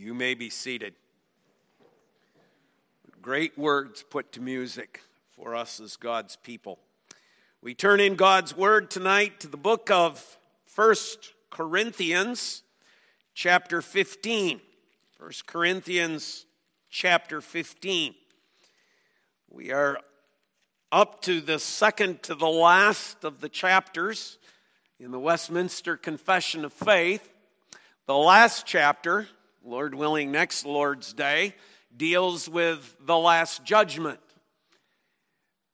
You may be seated. Great words put to music for us as God's people. We turn in God's word tonight to the book of First Corinthians, chapter 15. First Corinthians, chapter 15. We are up to the second to the last of the chapters in the Westminster Confession of Faith. The last chapter Lord willing, next Lord's Day, deals with the Last Judgment.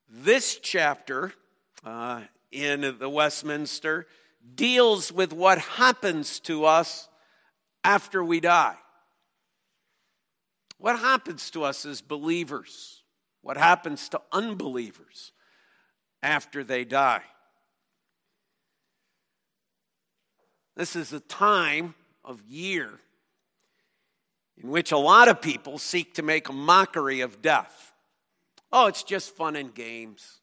This chapter uh, in the Westminster deals with what happens to us after we die. What happens to us as believers? What happens to unbelievers after they die? This is a time of year in which a lot of people seek to make a mockery of death. Oh, it's just fun and games.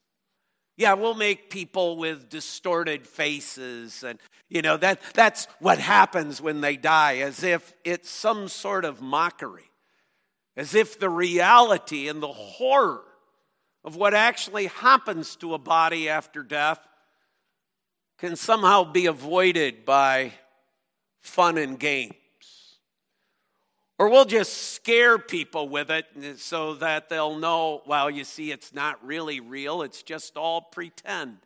Yeah, we'll make people with distorted faces and you know that that's what happens when they die as if it's some sort of mockery. As if the reality and the horror of what actually happens to a body after death can somehow be avoided by fun and games. Or we'll just scare people with it so that they'll know, well, you see, it's not really real, it's just all pretend.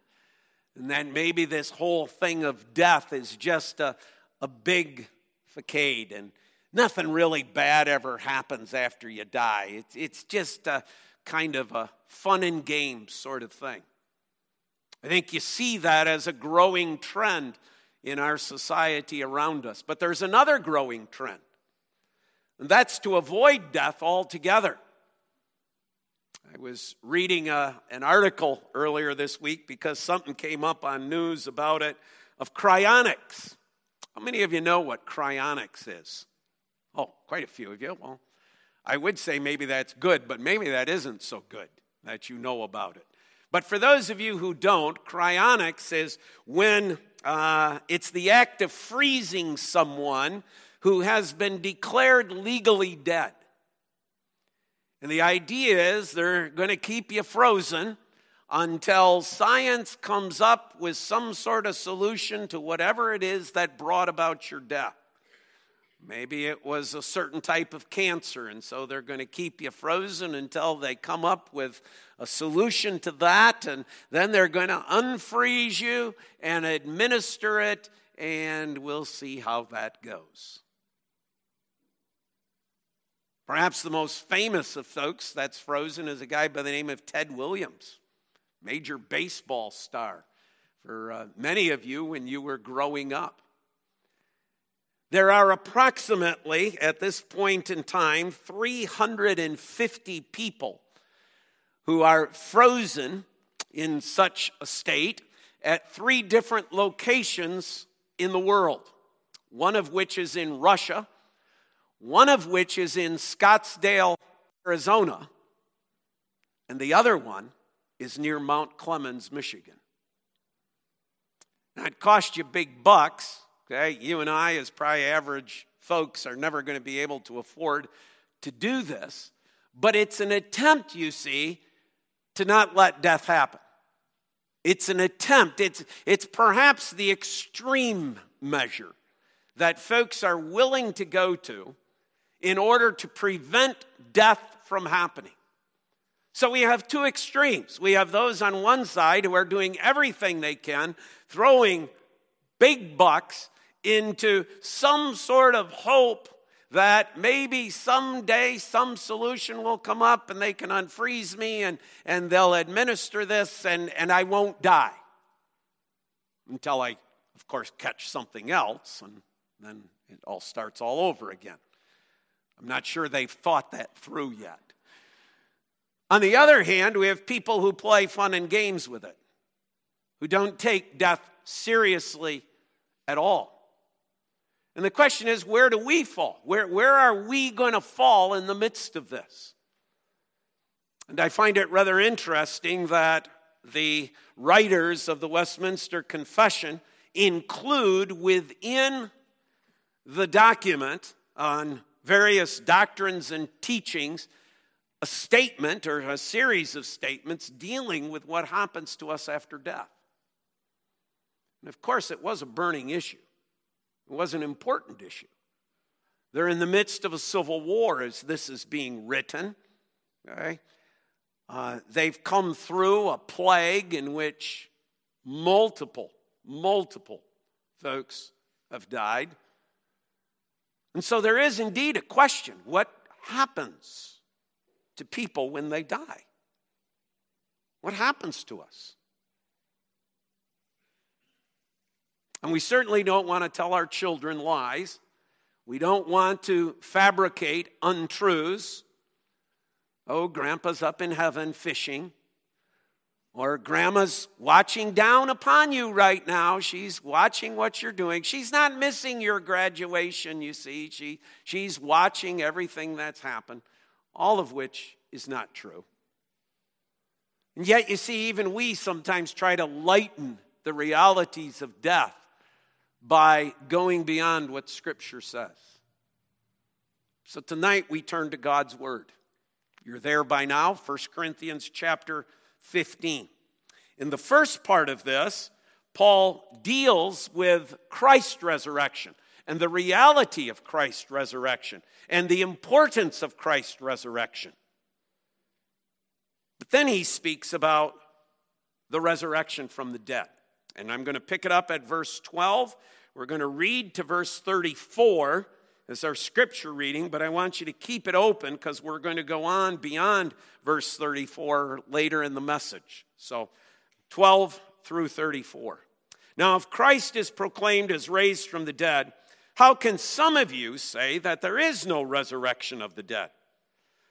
And then maybe this whole thing of death is just a, a big facade and nothing really bad ever happens after you die. It's, it's just a kind of a fun and games sort of thing. I think you see that as a growing trend in our society around us. But there's another growing trend. And that's to avoid death altogether. I was reading a, uh, an article earlier this week because something came up on news about it of cryonics. How many of you know what cryonics is? Oh, quite a few of you. Well, I would say maybe that's good, but maybe that isn't so good that you know about it. But for those of you who don't, cryonics is when uh, it's the act of freezing someone who has been declared legally dead. And the idea is they're going to keep you frozen until science comes up with some sort of solution to whatever it is that brought about your death. Maybe it was a certain type of cancer, and so they're going to keep you frozen until they come up with a solution to that, and then they're going to unfreeze you and administer it, and we'll see how that goes. Perhaps the most famous of folks that's frozen is a guy by the name of Ted Williams, major baseball star for uh, many of you when you were growing up. There are approximately, at this point in time, 350 people who are frozen in such a state at three different locations in the world, one of which is in Russia one of which is in Scottsdale, Arizona, and the other one is near Mount Clemens, Michigan. Now, it cost you big bucks. Okay, you and I, as probably average folks, are never going to be able to afford to do this, but it's an attempt, you see, to not let death happen. It's an attempt, it's, it's perhaps the extreme measure that folks are willing to go to in order to prevent death from happening. So we have two extremes. We have those on one side who are doing everything they can, throwing big bucks into some sort of hope that maybe someday some solution will come up and they can unfreeze me and, and they'll administer this and, and I won't die. Until I, of course, catch something else and then it all starts all over again. I'm not sure they've thought that through yet. On the other hand, we have people who play fun and games with it, who don't take death seriously at all. And the question is, where do we fall? Where, where are we going to fall in the midst of this? And I find it rather interesting that the writers of the Westminster Confession include within the document on various doctrines and teachings a statement or a series of statements dealing with what happens to us after death. And of course, it was a burning issue, it was an important issue. They're in the midst of a civil war as this is being written. Okay? Uh, they've come through a plague in which multiple, multiple folks have died. And so there is indeed a question what happens to people when they die? What happens to us? And we certainly don't want to tell our children lies. We don't want to fabricate untruths. Oh, grandpa's up in heaven fishing. Or grandma's watching down upon you right now. She's watching what you're doing. She's not missing your graduation, you see. She, she's watching everything that's happened, all of which is not true. And yet, you see, even we sometimes try to lighten the realities of death by going beyond what Scripture says. So tonight we turn to God's Word. You're there by now, 1 Corinthians chapter 15. In the first part of this, Paul deals with Christ's resurrection and the reality of Christ's resurrection and the importance of Christ's resurrection. But then he speaks about the resurrection from the dead. And I'm going to pick it up at verse 12. We're going to read to verse 34 as our scripture reading, but I want you to keep it open because we're going to go on beyond verse 34 later in the message. So 12 through 34. Now, if Christ is proclaimed as raised from the dead, how can some of you say that there is no resurrection of the dead?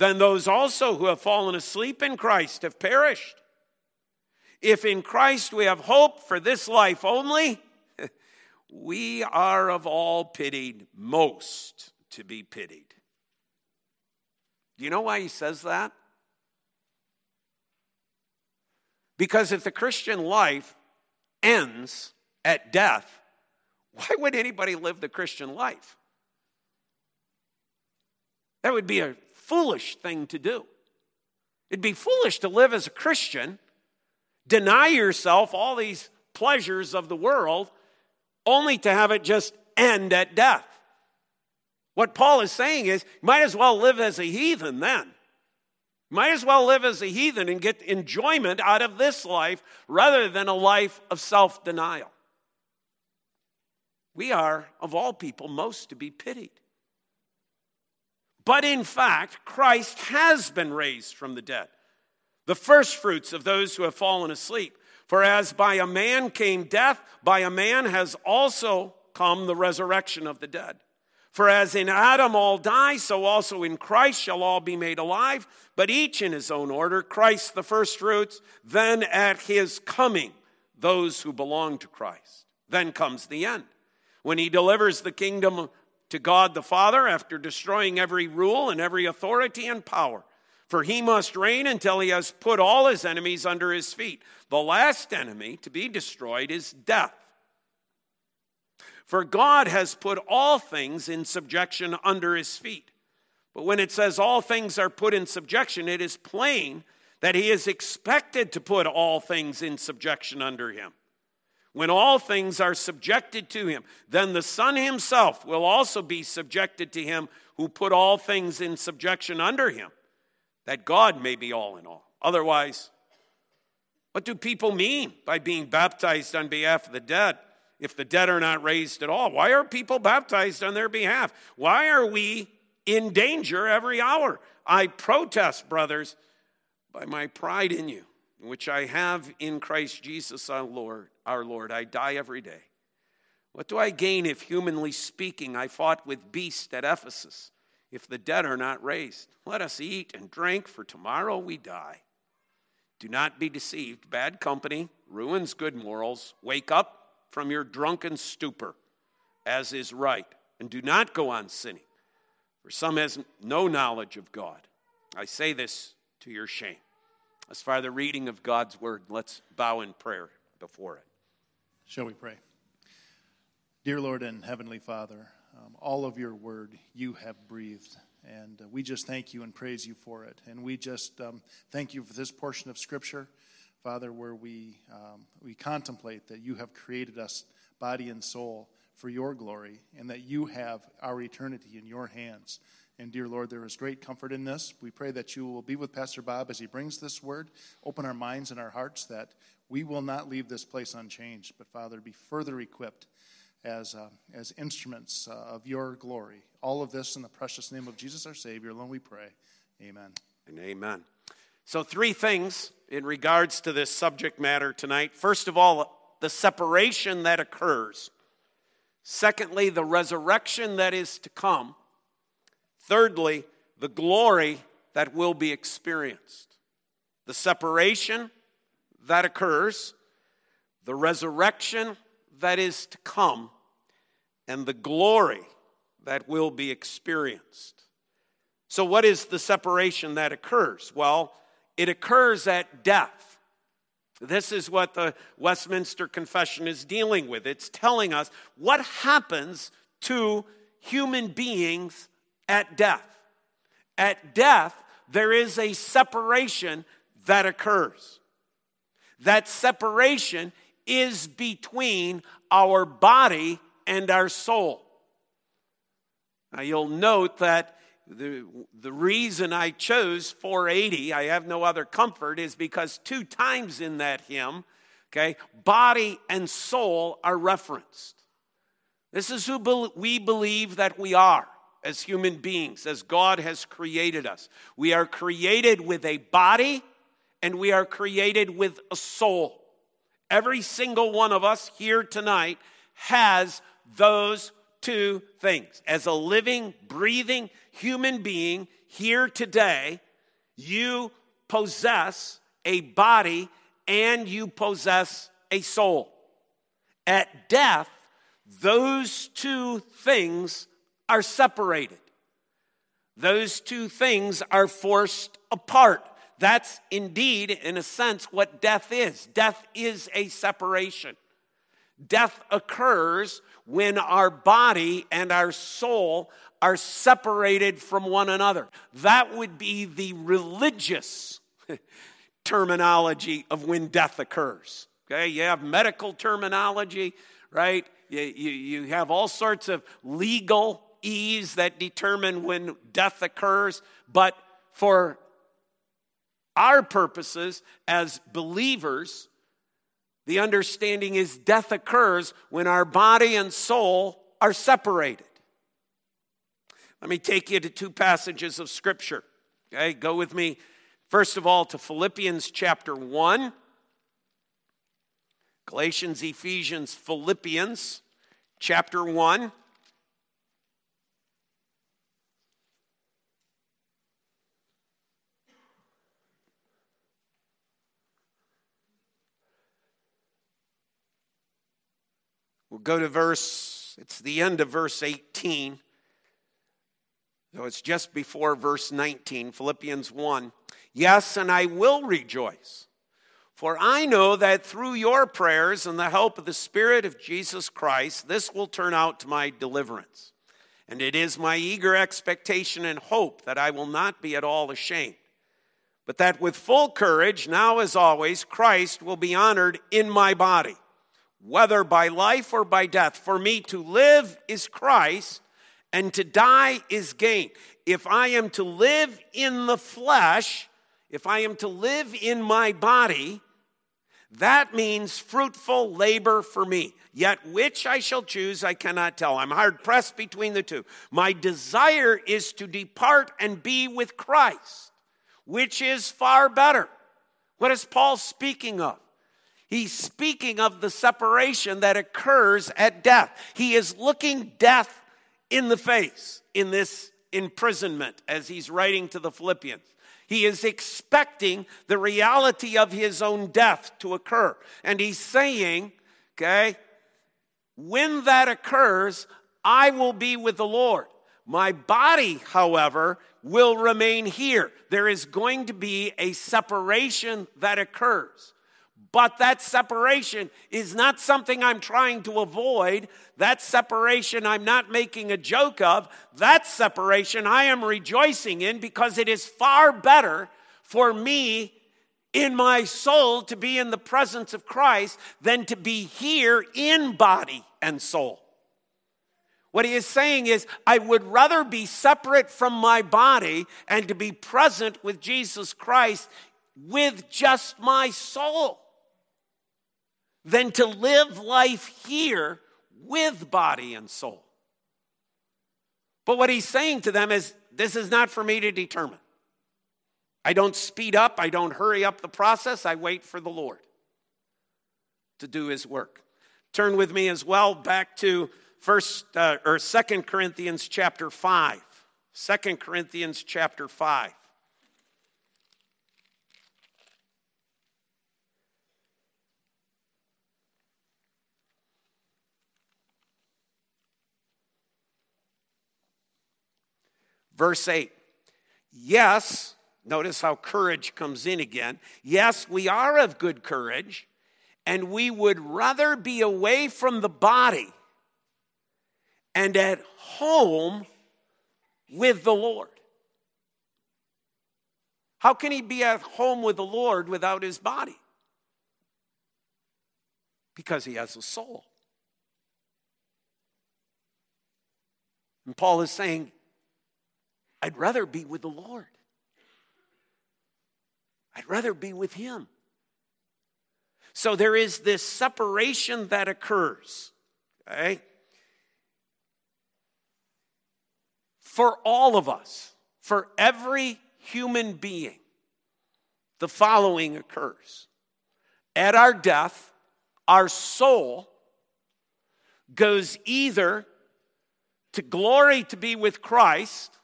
Then those also who have fallen asleep in Christ have perished. If in Christ we have hope for this life only, we are of all pitied most to be pitied. Do you know why he says that? Because if the Christian life ends at death, why would anybody live the Christian life? That would be a foolish thing to do. It'd be foolish to live as a Christian, deny yourself all these pleasures of the world, only to have it just end at death. What Paul is saying is, you might as well live as a heathen then. Might as well live as a heathen and get enjoyment out of this life rather than a life of self denial. We are, of all people, most to be pitied. But in fact, Christ has been raised from the dead, the first fruits of those who have fallen asleep. For as by a man came death, by a man has also come the resurrection of the dead. For as in Adam all die, so also in Christ shall all be made alive, but each in his own order Christ the firstfruits, then at his coming, those who belong to Christ. Then comes the end, when he delivers the kingdom to God the Father after destroying every rule and every authority and power for he must reign until he has put all his enemies under his feet. The last enemy to be destroyed is death. For God has put all things in subjection under his feet. But when it says all things are put in subjection, it is plain that he is expected to put all things in subjection under him. When all things are subjected to him, then the Son himself will also be subjected to him who put all things in subjection under him that God may be all in all. Otherwise, what do people mean by being baptized on behalf of the dead if the dead are not raised at all? Why are people baptized on their behalf? Why are we in danger every hour? I protest, brothers, by my pride in you, which I have in Christ Jesus our Lord, our Lord. I die every day. What do I gain if, humanly speaking, I fought with beasts at Ephesus? if the dead are not raised. Let us eat and drink, for tomorrow we die. Do not be deceived. Bad company ruins good morals. Wake up from your drunken stupor, as is right, and do not go on sinning, for some has no knowledge of God. I say this to your shame. As far as the reading of God's word, let's bow in prayer before it. Shall we pray? Dear Lord and Heavenly Father, um, all of your word you have breathed. And uh, we just thank you and praise you for it. And we just um, thank you for this portion of Scripture, Father, where we, um, we contemplate that you have created us, body and soul, for your glory, and that you have our eternity in your hands. And dear Lord, there is great comfort in this. We pray that you will be with Pastor Bob as he brings this word. Open our minds and our hearts that we will not leave this place unchanged, but Father, be further equipped as, uh, as instruments uh, of your glory. All of this in the precious name of Jesus our Savior alone we pray. Amen. And amen. So, three things in regards to this subject matter tonight. First of all, the separation that occurs. Secondly, the resurrection that is to come. Thirdly, the glory that will be experienced. The separation that occurs, the resurrection that is to come and the glory that will be experienced. So, what is the separation that occurs? Well, it occurs at death. This is what the Westminster Confession is dealing with. It's telling us what happens to human beings at death. At death, there is a separation that occurs. That separation is between our body and our soul. Now, you'll note that the, the reason I chose 480, I have no other comfort, is because two times in that hymn, okay, body and soul are referenced. This is who we believe that we are as human beings, as God has created us. We are created with a body and we are created with a soul. Every single one of us here tonight has those two things. As a living, breathing human being here today, you possess a body and you possess a soul. At death, those two things are separated. Those two things are forced apart. That's indeed, in a sense, what death is. Death is a separation. Death occurs when our body and our soul are separated from one another. That would be the religious terminology of when death occurs. Okay, you have medical terminology, right? You, you, you have all sorts of legal ease that determine when death occurs, but for our purposes as believers, the understanding is death occurs when our body and soul are separated. Let me take you to two passages of Scripture. Okay, go with me, first of all, to Philippians chapter 1. Galatians, Ephesians, Philippians chapter 1. We'll go to verse, it's the end of verse 18. So it's just before verse 19, Philippians 1. Yes, and I will rejoice, for I know that through your prayers and the help of the Spirit of Jesus Christ, this will turn out to my deliverance. And it is my eager expectation and hope that I will not be at all ashamed, but that with full courage, now as always, Christ will be honored in my body whether by life or by death. For me to live is Christ, and to die is gain. If I am to live in the flesh, if I am to live in my body, that means fruitful labor for me. Yet which I shall choose, I cannot tell. I'm hard pressed between the two. My desire is to depart and be with Christ, which is far better. What is Paul speaking of? He's speaking of the separation that occurs at death. He is looking death in the face in this imprisonment as he's writing to the Philippians. He is expecting the reality of his own death to occur. And he's saying, okay, when that occurs, I will be with the Lord. My body, however, will remain here. There is going to be a separation that occurs. But that separation is not something I'm trying to avoid. That separation I'm not making a joke of. That separation I am rejoicing in because it is far better for me in my soul to be in the presence of Christ than to be here in body and soul. What he is saying is, I would rather be separate from my body and to be present with Jesus Christ with just my soul than to live life here with body and soul. But what he's saying to them is, this is not for me to determine. I don't speed up, I don't hurry up the process, I wait for the Lord to do his work. Turn with me as well back to first uh, or second corinthians chapter 5 second corinthians chapter 5 verse 8 yes notice how courage comes in again yes we are of good courage and we would rather be away from the body and at home with the Lord. How can he be at home with the Lord without his body? Because he has a soul. And Paul is saying, I'd rather be with the Lord. I'd rather be with him. So there is this separation that occurs. Okay? for all of us, for every human being, the following occurs. At our death, our soul goes either to glory to be with Christ,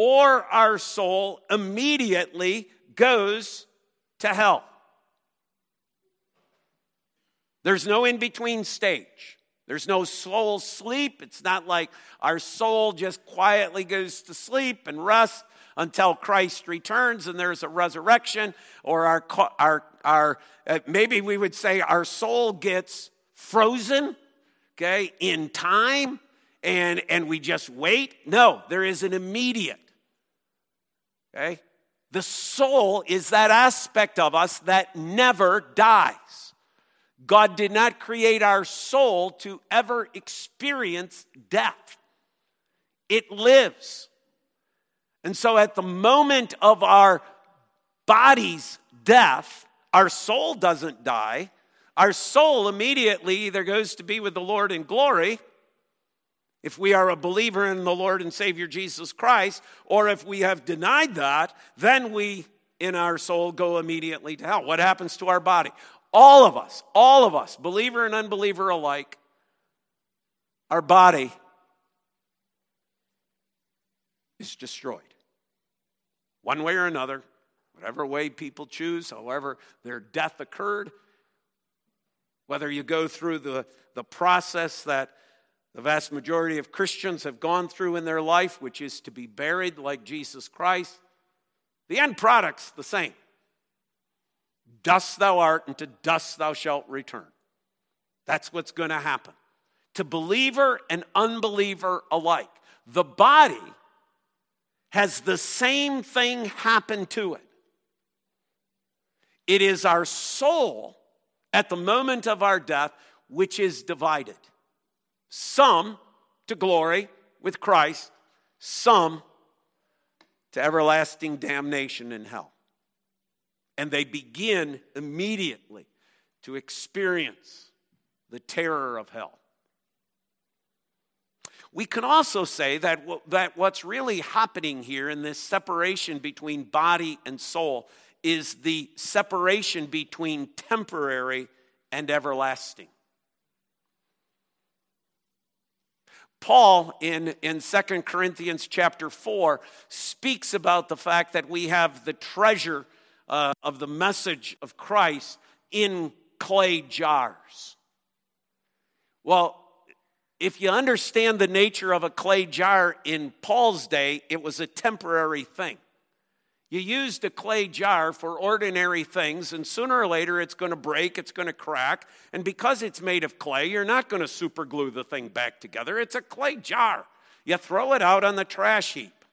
or our soul immediately goes to hell. There's no in between stage. There's no soul sleep. It's not like our soul just quietly goes to sleep and rests until Christ returns and there's a resurrection, or our, our, our uh, maybe we would say our soul gets frozen, okay, in time and, and we just wait. No, there is an immediate, okay? The soul is that aspect of us that never dies. God did not create our soul to ever experience death, it lives. And so at the moment of our body's death, our soul doesn't die. Our soul immediately either goes to be with the Lord in glory, if we are a believer in the Lord and Savior Jesus Christ, or if we have denied that, then we in our soul go immediately to hell. What happens to our body? All of us, all of us, believer and unbeliever alike, our body is destroyed. One way or another, whatever way people choose, however their death occurred, whether you go through the, the process that the vast majority of Christians have gone through in their life, which is to be buried like Jesus Christ, the end product's the same. Dust thou art, and to dust thou shalt return. That's what's going to happen to believer and unbeliever alike. The body has the same thing happen to it. It is our soul at the moment of our death which is divided. Some to glory with Christ, some to everlasting damnation in hell and they begin immediately to experience the terror of hell. We can also say that, that what's really happening here in this separation between body and soul is the separation between temporary and everlasting. Paul in, in 2 Corinthians chapter 4 speaks about the fact that we have the treasure uh, of the message of Christ in clay jars. Well, if you understand the nature of a clay jar in Paul's day, it was a temporary thing. You used a clay jar for ordinary things, and sooner or later it's going to break, it's going to crack. And because it's made of clay, you're not going to superglue the thing back together. It's a clay jar. You throw it out on the trash heap.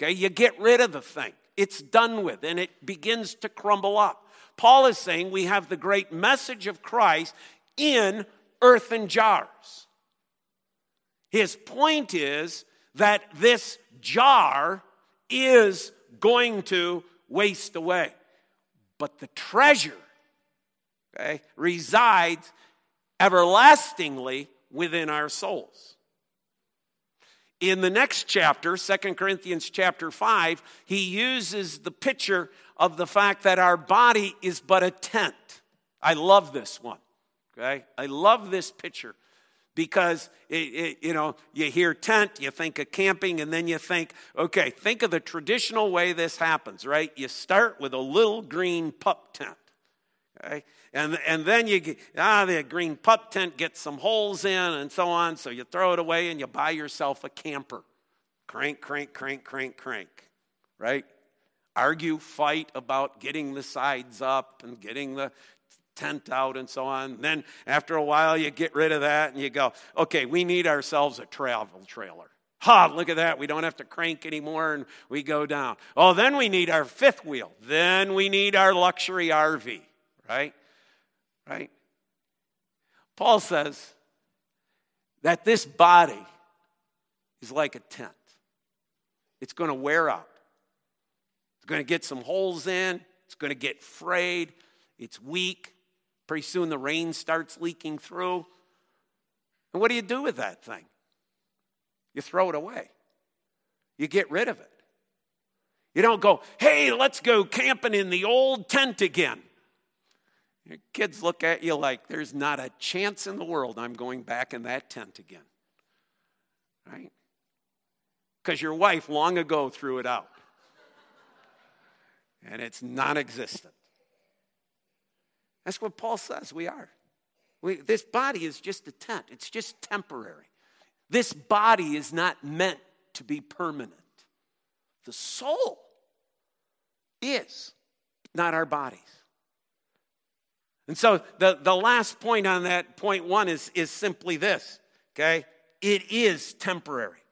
Okay, you get rid of the thing. It's done with, and it begins to crumble up. Paul is saying we have the great message of Christ in earthen jars. His point is that this jar is going to waste away. But the treasure, okay, resides everlastingly within our souls. In the next chapter, Second Corinthians chapter 5, he uses the picture of the fact that our body is but a tent. I love this one. Okay? I love this picture because it, it, you know you hear tent you think of camping and then you think okay think of the traditional way this happens right? You start with a little green pup tent okay? And, and then you get, ah the green pup tent gets some holes in and so on so you throw it away and you buy yourself a camper. Crank crank crank crank crank right? Argue fight about getting the sides up and getting the tent out and so on. And then after a while, you get rid of that and you go, okay, we need ourselves a travel trailer. Ha, look at that. We don't have to crank anymore and we go down. Oh, then we need our fifth wheel. Then we need our luxury RV, right? Right? Paul says that this body is like a tent, it's going to wear out, it's going to get some holes in, it's going to get frayed, it's weak, Pretty soon the rain starts leaking through. And what do you do with that thing? You throw it away, you get rid of it. You don't go, hey, let's go camping in the old tent again. Your kids look at you like there's not a chance in the world I'm going back in that tent again. Right? Because your wife long ago threw it out. And it's non existent. That's what Paul says we are. We, this body is just a tent, it's just temporary. This body is not meant to be permanent. The soul is, not our bodies. And so the, the last point on that, point one, is, is simply this, okay? It is temporary,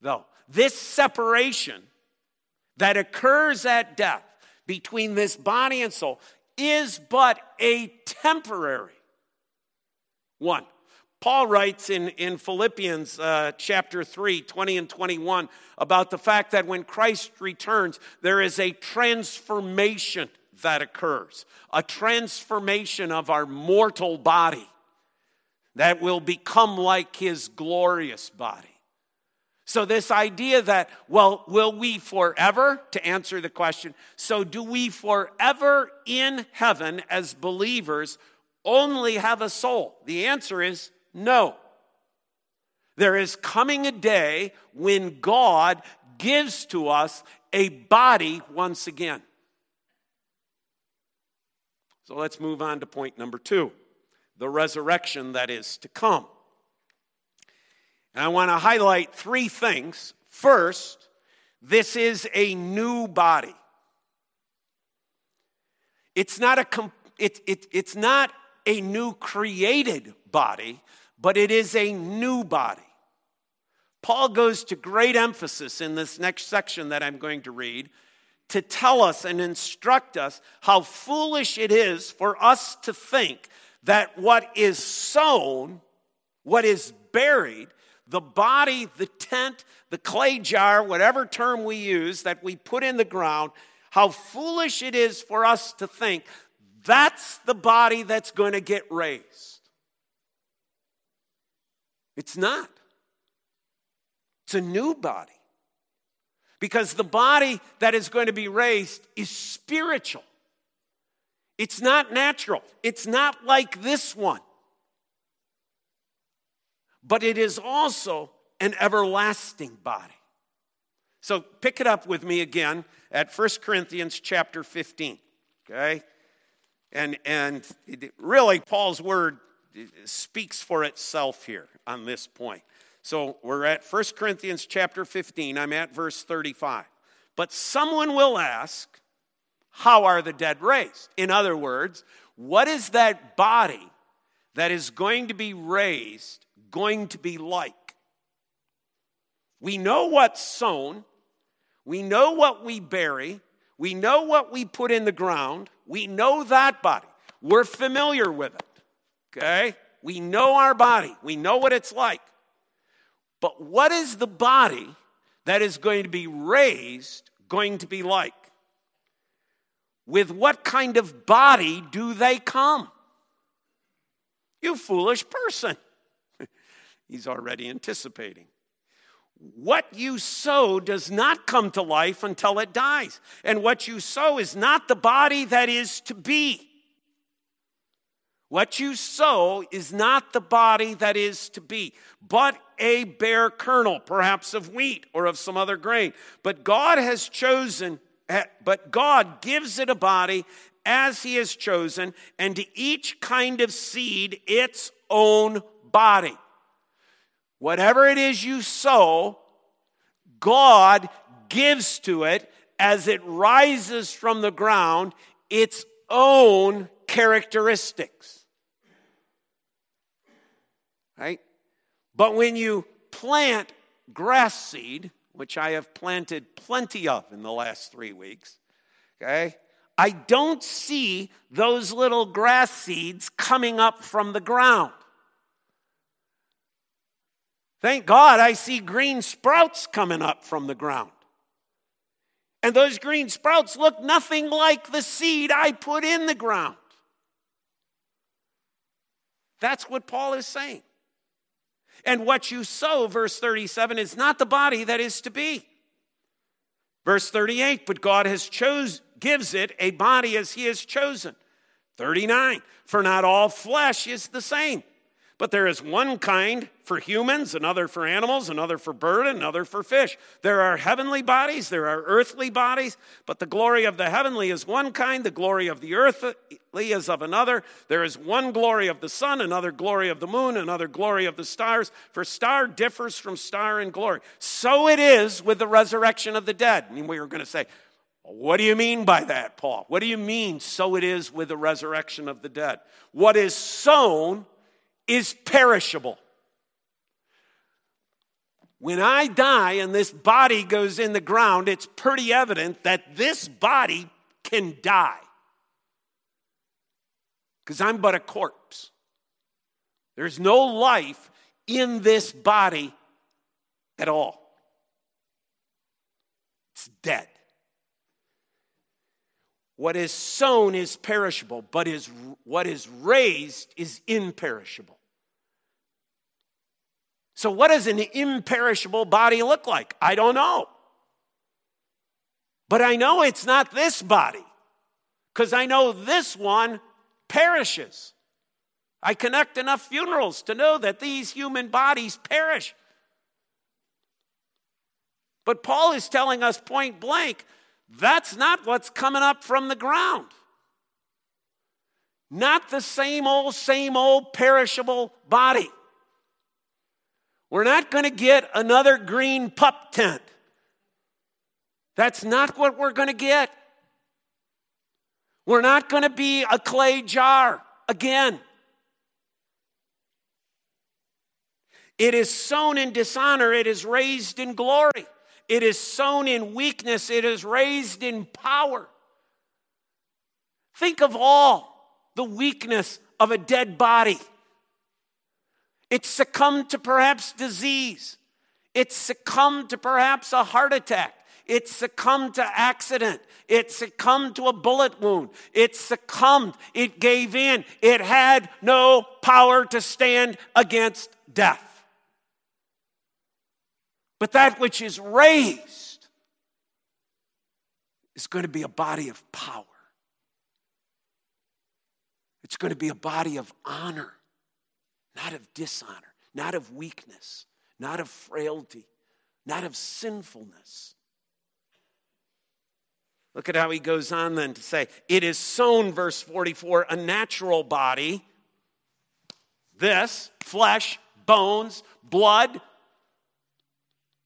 though. This separation that occurs at death between this body and soul is but a temporary one. Paul writes in, in Philippians uh, chapter 3, 20 and 21, about the fact that when Christ returns, there is a transformation that occurs, a transformation of our mortal body that will become like his glorious body. So, this idea that, well, will we forever, to answer the question, so do we forever in heaven as believers only have a soul? The answer is no. There is coming a day when God gives to us a body once again. So let's move on to point number two the resurrection that is to come. And I want to highlight three things. First, this is a new body. It's not a, it, it, it's not a new created body, but it is a new body. Paul goes to great emphasis in this next section that I'm going to read to tell us and instruct us how foolish it is for us to think that what is sown, what is buried, the body, the tent, the clay jar, whatever term we use that we put in the ground, how foolish it is for us to think that's the body that's going to get raised. It's not. It's a new body. Because the body that is going to be raised is spiritual. It's not natural. It's not like this one. But it is also an everlasting body. So pick it up with me again at 1 Corinthians chapter 15. Okay? And, and really, Paul's word speaks for itself here on this point. So we're at 1 Corinthians chapter 15. I'm at verse 35. But someone will ask, How are the dead raised? In other words, what is that body that is going to be raised going to be like? We know what's sown, we know what we bury, we know what we put in the ground, we know that body. We're familiar with it. Okay? We know our body, we know what it's like. But what is the body that is going to be raised going to be like? With what kind of body do they come? You foolish person. He's already anticipating. What you sow does not come to life until it dies. And what you sow is not the body that is to be. What you sow is not the body that is to be, but a bare kernel, perhaps of wheat or of some other grain. But God has chosen, eh, but God gives it a body as He has chosen, and to each kind of seed its own body. Whatever it is you sow, God gives to it as it rises from the ground its own characteristics right? But when you plant grass seed, which I have planted plenty of in the last three weeks, okay, I don't see those little grass seeds coming up from the ground. Thank God I see green sprouts coming up from the ground. And those green sprouts look nothing like the seed I put in the ground. That's what Paul is saying. And what you sow, verse 37, is not the body that is to be. Verse 38, but God has chose, gives it a body as he has chosen. 39, for not all flesh is the same. But there is one kind for humans, another for animals, another for bird, another for fish. There are heavenly bodies, there are earthly bodies, but the glory of the heavenly is one kind, the glory of the earthly is of another. There is one glory of the sun, another glory of the moon, another glory of the stars, for star differs from star in glory. So it is with the resurrection of the dead. And we were going to say, what do you mean by that, Paul? What do you mean, so it is with the resurrection of the dead? What is sown is perishable. When I die and this body goes in the ground, it's pretty evident that this body can die. Because I'm but a corpse. There's no life in this body at all. It's dead. What is sown is perishable, but is, what is raised is imperishable. So, what does an imperishable body look like? I don't know. But I know it's not this body because I know this one perishes. I connect enough funerals to know that these human bodies perish. But Paul is telling us point blank that's not what's coming up from the ground. Not the same old, same old perishable body. We're not going to get another green pup tent. That's not what we're going to get. We're not going to be a clay jar again. It is sown in dishonor, it is raised in glory. It is sown in weakness, it is raised in power. Think of all the weakness of a dead body. It succumbed to perhaps disease. It succumbed to perhaps a heart attack. It succumbed to accident. It succumbed to a bullet wound. It succumbed. It gave in. It had no power to stand against death. But that which is raised is going to be a body of power. It's going to be a body of honor not of dishonor, not of weakness, not of frailty, not of sinfulness. Look at how he goes on then to say, It is sown, verse 44, a natural body. This, flesh, bones, blood.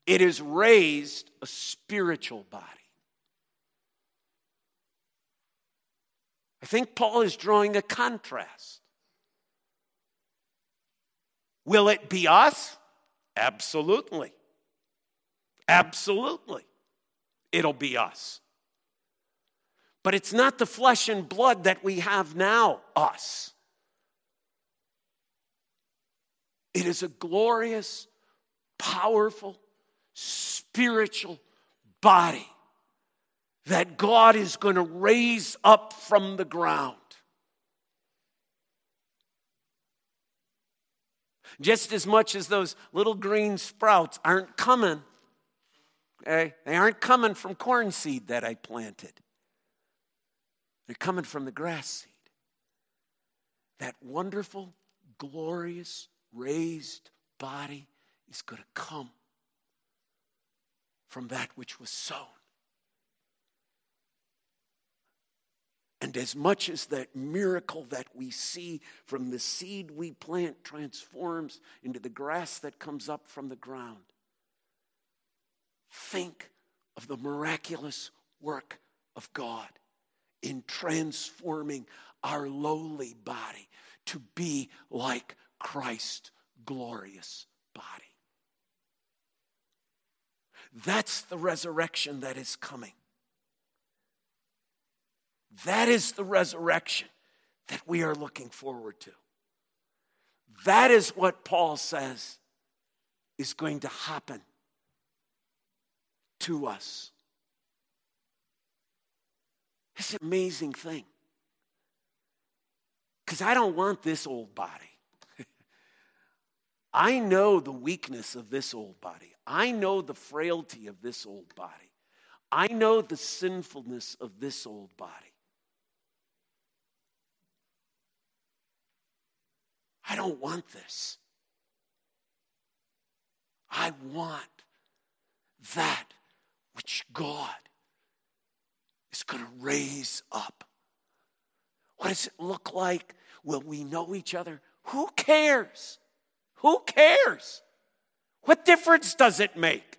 It is raised a spiritual body. I think Paul is drawing a contrast. Will it be us? Absolutely. Absolutely. It'll be us. But it's not the flesh and blood that we have now, us. It is a glorious, powerful, spiritual body that God is going to raise up from the ground. Just as much as those little green sprouts aren't coming, okay? They aren't coming from corn seed that I planted. They're coming from the grass seed. That wonderful, glorious, raised body is going to come from that which was sown. And as much as that miracle that we see from the seed we plant transforms into the grass that comes up from the ground, think of the miraculous work of God in transforming our lowly body to be like Christ's glorious body. That's the resurrection that is coming. That is the resurrection that we are looking forward to. That is what Paul says is going to happen to us. It's an amazing thing. Because I don't want this old body. I know the weakness of this old body. I know the frailty of this old body. I know the sinfulness of this old body. I don't want this. I want that which God is going to raise up. What does it look like? Will we know each other? Who cares? Who cares? What difference does it make?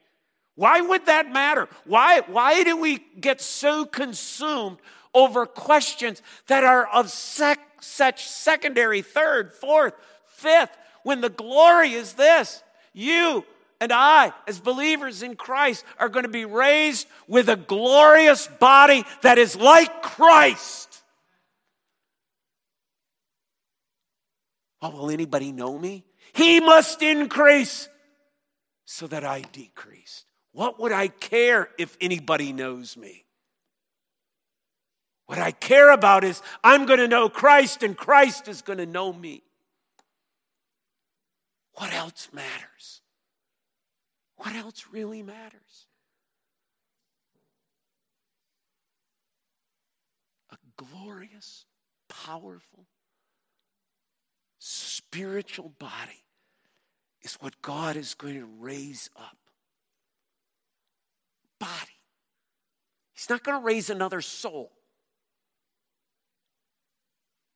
Why would that matter? Why, why do we get so consumed over questions that are of sec, such secondary, third, fourth, fifth, when the glory is this? You and I, as believers in Christ, are going to be raised with a glorious body that is like Christ. Oh, will anybody know me? He must increase so that I decrease. What would I care if anybody knows me? What I care about is I'm going to know Christ and Christ is going to know me. What else matters? What else really matters? A glorious, powerful, spiritual body is what God is going to raise up. Body. He's not going to raise another soul.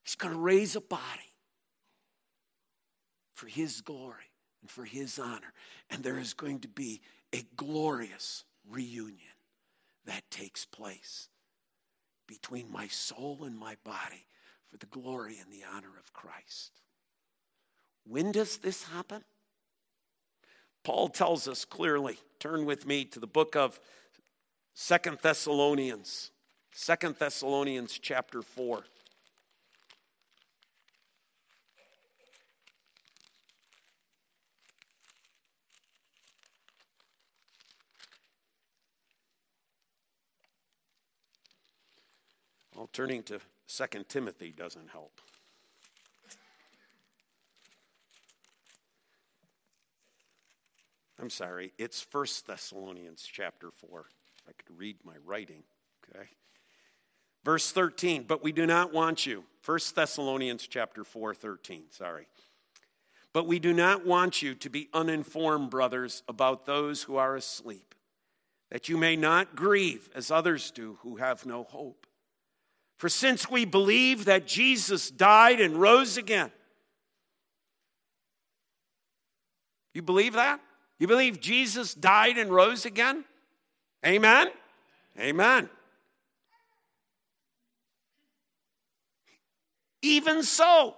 He's going to raise a body for His glory and for his honor. And there is going to be a glorious reunion that takes place between my soul and my body for the glory and the honor of Christ. When does this happen? Paul tells us clearly. Turn with me to the book of Second Thessalonians. Second Thessalonians chapter 4. Well, turning to 2 Timothy doesn't help. I'm sorry, it's 1 Thessalonians chapter 4. I could read my writing, okay? Verse 13, but we do not want you. 1 Thessalonians chapter 4, 13, sorry. But we do not want you to be uninformed, brothers, about those who are asleep, that you may not grieve as others do who have no hope. For since we believe that Jesus died and rose again, you believe that? You believe Jesus died and rose again? Amen? Amen. Even so,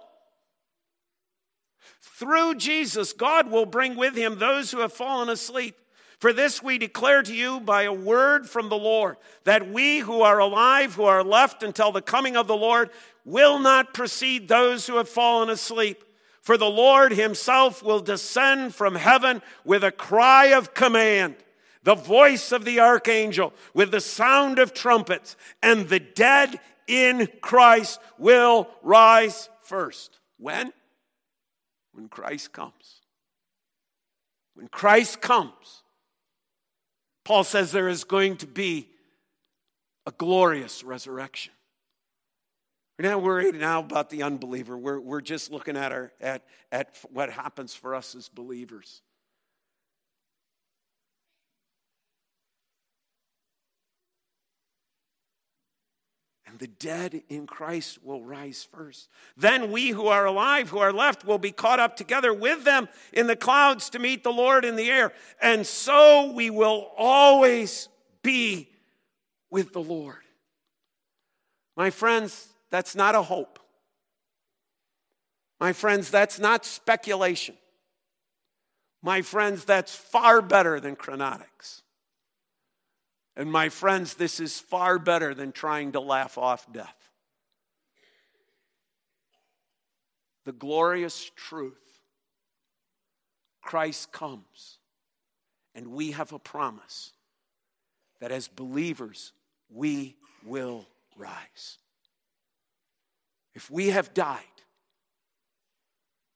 through Jesus, God will bring with him those who have fallen asleep. For this we declare to you by a word from the Lord, that we who are alive, who are left until the coming of the Lord, will not precede those who have fallen asleep. For the Lord himself will descend from heaven with a cry of command, the voice of the archangel, with the sound of trumpets, and the dead in Christ will rise first. When? When Christ comes. When Christ comes, Paul says there is going to be a glorious resurrection. We're not worried now about the unbeliever. We're, we're just looking at, our, at, at what happens for us as believers. And the dead in Christ will rise first. Then we who are alive, who are left, will be caught up together with them in the clouds to meet the Lord in the air. And so we will always be with the Lord. My friends, that's not a hope. My friends, that's not speculation. My friends, that's far better than cryonics. And my friends, this is far better than trying to laugh off death. The glorious truth Christ comes, and we have a promise that as believers, we will rise. If we have died,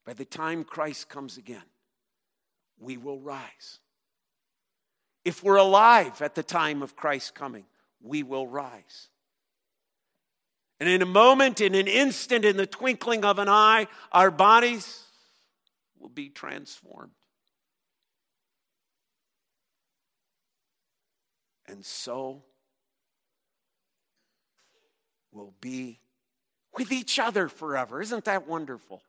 by the time Christ comes again, we will rise. If we're alive at the time of Christ's coming, we will rise. And in a moment, in an instant, in the twinkling of an eye, our bodies will be transformed. And so will be with each other forever. Isn't that wonderful?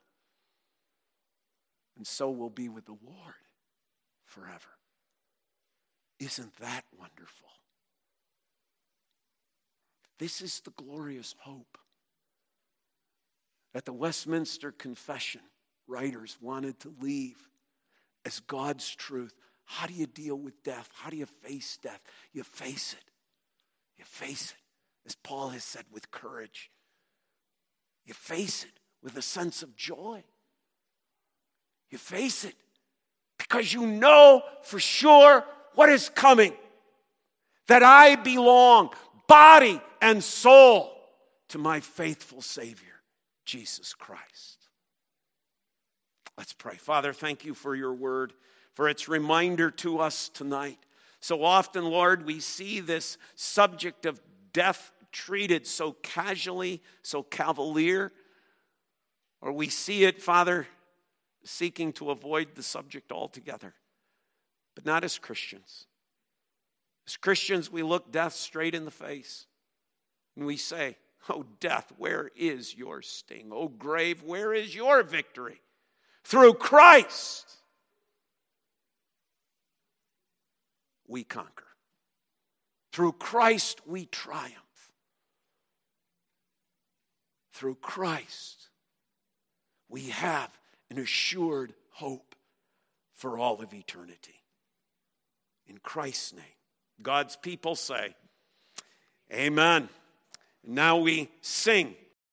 And so we'll be with the Lord forever. Isn't that wonderful? This is the glorious hope that the Westminster Confession writers wanted to leave as God's truth. How do you deal with death? How do you face death? You face it. You face it, as Paul has said, with courage. You face it with a sense of joy. You face it because you know for sure what is coming. That I belong, body and soul, to my faithful Savior, Jesus Christ. Let's pray. Father, thank you for your word, for its reminder to us tonight. So often, Lord, we see this subject of death treated so casually, so cavalier, or we see it, Father, seeking to avoid the subject altogether but not as Christians. As Christians, we look death straight in the face and we say, Oh, death, where is your sting? Oh, grave, where is your victory? Through Christ, we conquer. Through Christ, we triumph. Through Christ, we have an assured hope for all of eternity in Christ's name. God's people say, Amen. Now we sing